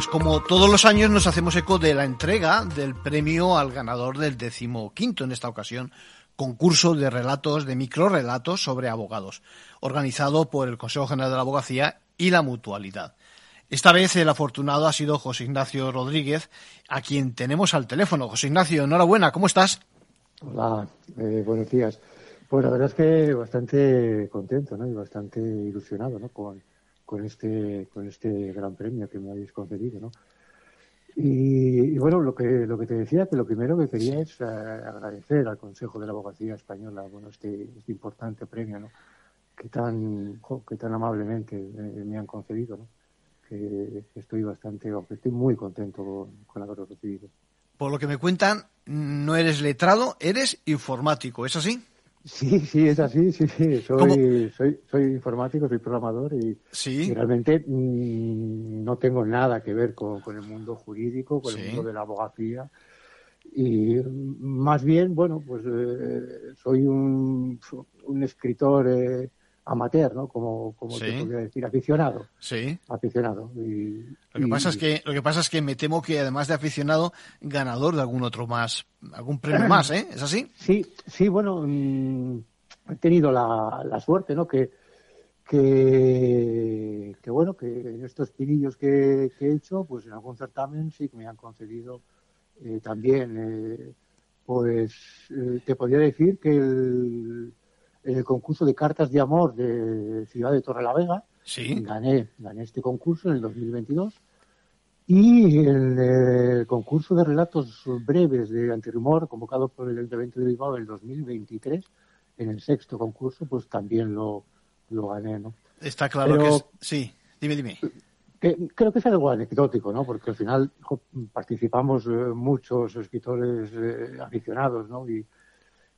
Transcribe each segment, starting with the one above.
pues como todos los años nos hacemos eco de la entrega del premio al ganador del decimoquinto en esta ocasión concurso de relatos, de microrelatos sobre abogados, organizado por el Consejo General de la Abogacía y la Mutualidad. Esta vez el afortunado ha sido José Ignacio Rodríguez, a quien tenemos al teléfono. José Ignacio, enhorabuena, ¿cómo estás? Hola, eh, buenos días. Pues la verdad es que bastante contento ¿no? y bastante ilusionado ¿no? con, con este con este gran premio que me habéis concedido, ¿no? Y, bueno, lo que lo que te decía que lo primero que quería es eh, agradecer al Consejo de la Abogacía Española, bueno, este, este importante premio, ¿no? Que tan que tan amablemente me, han concedido, ¿no? Que, estoy bastante, estoy muy contento con, con haberlo recibido. Por lo que me cuentan, no eres letrado, eres informático, ¿es así? Sí, sí, es así, sí, sí. Soy, soy, soy informático, soy programador y, realmente mm, no tengo nada que ver con, el mundo jurídico, con el mundo de la abogacía. Y más bien, bueno, pues eh, soy un, un escritor eh, amateur, ¿no? Como, como te podría decir, aficionado. Sí. Aficionado. Y, lo que pasa es que lo que pasa es que me temo que además de aficionado, ganador de algún otro más, algún premio más, ¿eh? ¿Es así? Sí, sí, bueno, mm, he tenido la, la suerte, ¿no? Que, que, que, bueno, que en estos pinillos que, he hecho, pues en algún certamen sí que me han concedido eh, también, eh, pues eh, te podría decir que el en el concurso de cartas de amor de Ciudad de Torrelavega. Sí. Gané, gané este concurso en el 2022. Y en el concurso de relatos breves de Antirumor, convocado por el Ayuntamiento de Bilbao en el 2023, en el sexto concurso, pues también lo, lo gané, ¿no? Está claro que es... Sí, dime, dime. creo que es algo anecdótico, ¿no? Porque al final participamos eh, muchos escritores eh, aficionados, ¿no? Y,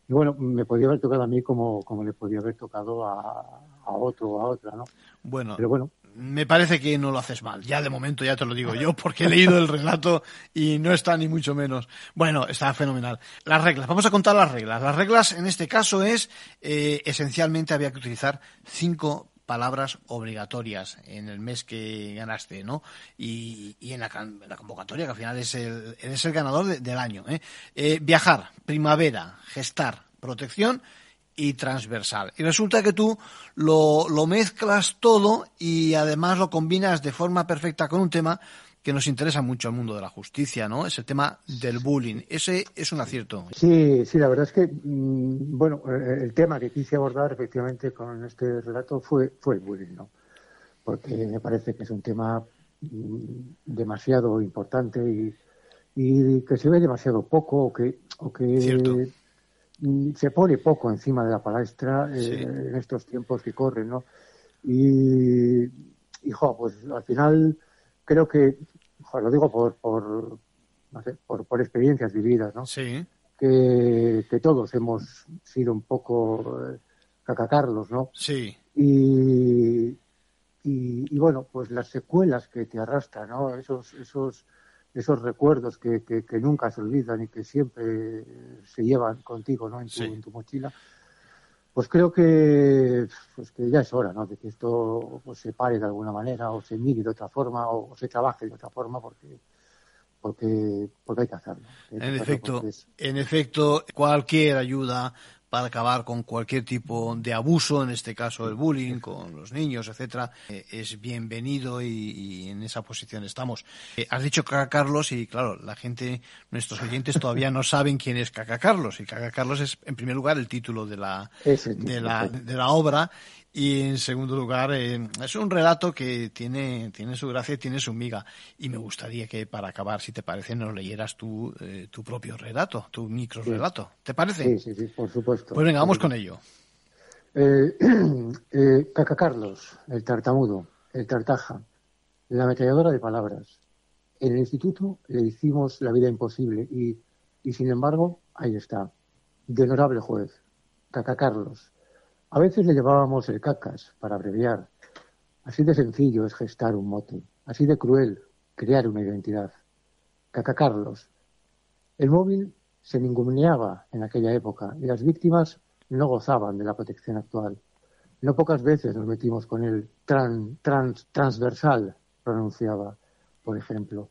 y bueno, me podía haber tocado a mí como, como le podía haber tocado a, otro o a otra, ¿no? Bueno, Pero bueno, me parece que no lo haces mal. Ya de momento ya te lo digo yo, porque he leído el relato y no está ni mucho menos. Bueno, está fenomenal. Las reglas, vamos a contar las reglas. Las reglas en este caso es, eh, esencialmente había que utilizar cinco palabras obligatorias en el mes que ganaste, ¿no? Y, en, la, convocatoria, que al final es el, eres el ganador del año. ¿eh? ¿eh? viajar, primavera, gestar, protección y transversal. Y resulta que tú lo, lo mezclas todo y además lo combinas de forma perfecta con un tema que nos interesa mucho al mundo de la justicia, ¿no? Es el tema del bullying. Ese es un acierto. Sí, sí, la verdad es que, mm, bueno, eh, el tema que quise abordar efectivamente con este relato fue, fue el bullying, ¿no? Porque me parece que es un tema mm, demasiado importante y, que se ve demasiado poco o que, o que se pone poco encima de la palestra eh, en estos tiempos que corren, ¿no? Y, hijo, pues al final creo que lo digo por, por, no sé, por, por experiencias vividas, ¿no? Sí. Que, que todos hemos sido un poco eh, cacacarlos, ¿no? Sí. Y, y, y, bueno, pues las secuelas que te arrastran, ¿no? Esos, esos, esos recuerdos que, que, que, nunca se olvidan y que siempre se llevan contigo, ¿no? En tu, en tu mochila pues creo que, pues que ya es hora, ¿no? De que esto pues, se pare de alguna manera o se mire de otra forma o, se trabaje de otra forma porque porque porque hay que hacerlo. en efecto, en efecto, cualquier ayuda para acabar con cualquier tipo de abuso, en este caso el bullying, con los niños, etcétera, eh, es bienvenido y, en esa posición estamos. Eh, has dicho Caca Carlos y claro, la gente, nuestros oyentes todavía no saben quién es Caca Carlos y Caca Carlos es en primer lugar el título de la, de la, de la obra y en segundo lugar, eh, es un relato que tiene, tiene su gracia y tiene su miga. Y me gustaría que para acabar, si te parece, nos leyeras tú eh, tu propio relato, tu micro relato. ¿Te parece? Sí, sí, sí, por supuesto. Pues venga, vamos con ello. Eh, Caca Carlos, el tartamudo, el tartaja, la ametralladora de palabras. En el instituto le hicimos la vida imposible y, y sin embargo, ahí está. De honorable juez, Caca Carlos a veces le llevábamos el cacas para abreviar. Así de sencillo es gestar un mote, así de cruel crear una identidad. Caca Carlos. El móvil se ninguneaba en aquella época y las víctimas no gozaban de la protección actual. No pocas veces nos metimos con trans, transversal, pronunciaba. por ejemplo,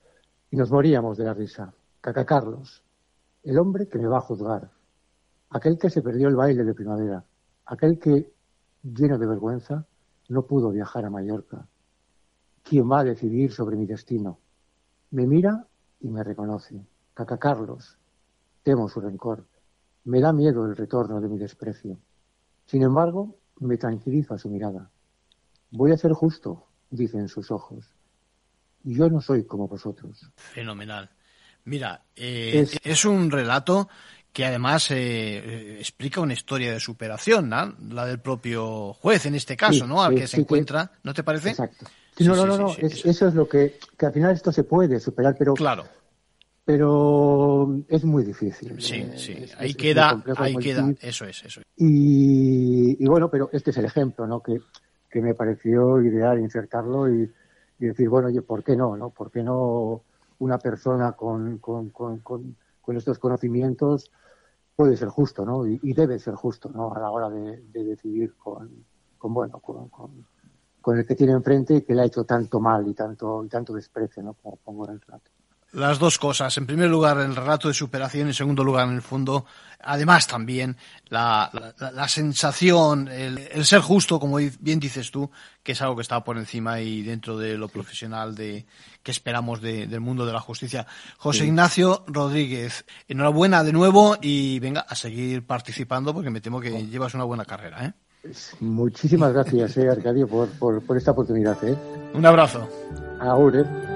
y nos moríamos de la risa. Caca Carlos, el hombre que me va a juzgar, aquel que se perdió el baile de primavera, aquel que, lleno de vergüenza, no pudo viajar a Mallorca. ¿Quién va a decidir sobre mi destino? Me mira y me reconoce. Caca Carlos, temo su rencor. Me da miedo el retorno de mi desprecio. Sin embargo, me tranquiliza su mirada. Voy a ser justo, dicen sus ojos. Yo no soy como vosotros. Fenomenal. Mira, eh, es... un relato que además eh, explica una historia de superación, ¿no? la del propio juez en este caso, ¿no? Al que se encuentra, ¿no te parece? Exacto. no, no, no, no. eso es lo que, que al final esto se puede superar, pero claro pero es muy difícil. Sí, eh, sí, ahí queda, ahí queda, eso es, eso Y, bueno, pero este es el ejemplo, ¿no? Que, que me pareció ideal insertarlo y, decir, bueno, oye, ¿por qué no, no? ¿Por qué no una persona con, con, con, con, estos conocimientos puede ser justo, ¿no? Y, debe ser justo, ¿no? A la hora de, decidir con, con bueno, con, con, el que tiene enfrente que le ha hecho tanto mal y tanto, y tanto desprecio, ¿no? Como pongo en el trato las dos cosas. En primer lugar, el relato de superación. En segundo lugar, en el fondo, además también la, la, sensación, el, ser justo, como bien dices tú, que es algo que está por encima y dentro de lo profesional de que esperamos del mundo de la justicia. José Ignacio Rodríguez, enhorabuena de nuevo y venga a seguir participando porque me temo que oh. llevas una buena carrera. ¿eh? Muchísimas gracias, eh, Arcadio, por, por, por esta oportunidad. ¿eh? Un abrazo. Ahora.